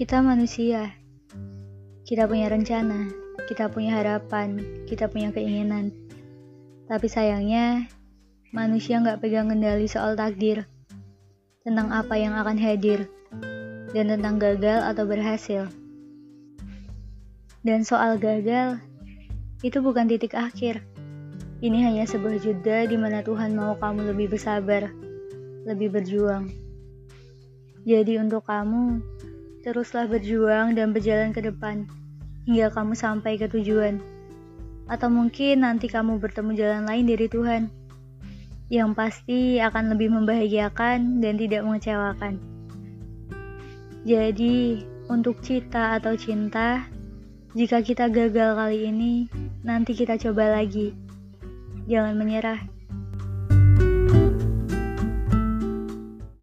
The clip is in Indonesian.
Kita manusia. Kita punya rencana, kita punya harapan, kita punya keinginan. Tapi sayangnya, manusia nggak pegang kendali soal takdir, tentang apa yang akan hadir, dan tentang gagal atau berhasil. Dan soal gagal, itu bukan titik akhir. Ini hanya sebuah jeda di mana Tuhan mau kamu lebih bersabar, lebih berjuang. Jadi untuk kamu, teruslah berjuang dan berjalan ke depan hingga kamu sampai ke tujuan. Atau mungkin nanti kamu bertemu jalan lain dari Tuhan yang pasti akan lebih membahagiakan dan tidak mengecewakan. Jadi, untuk cita atau cinta, jika kita gagal kali ini, nanti kita coba lagi. Jangan menyerah.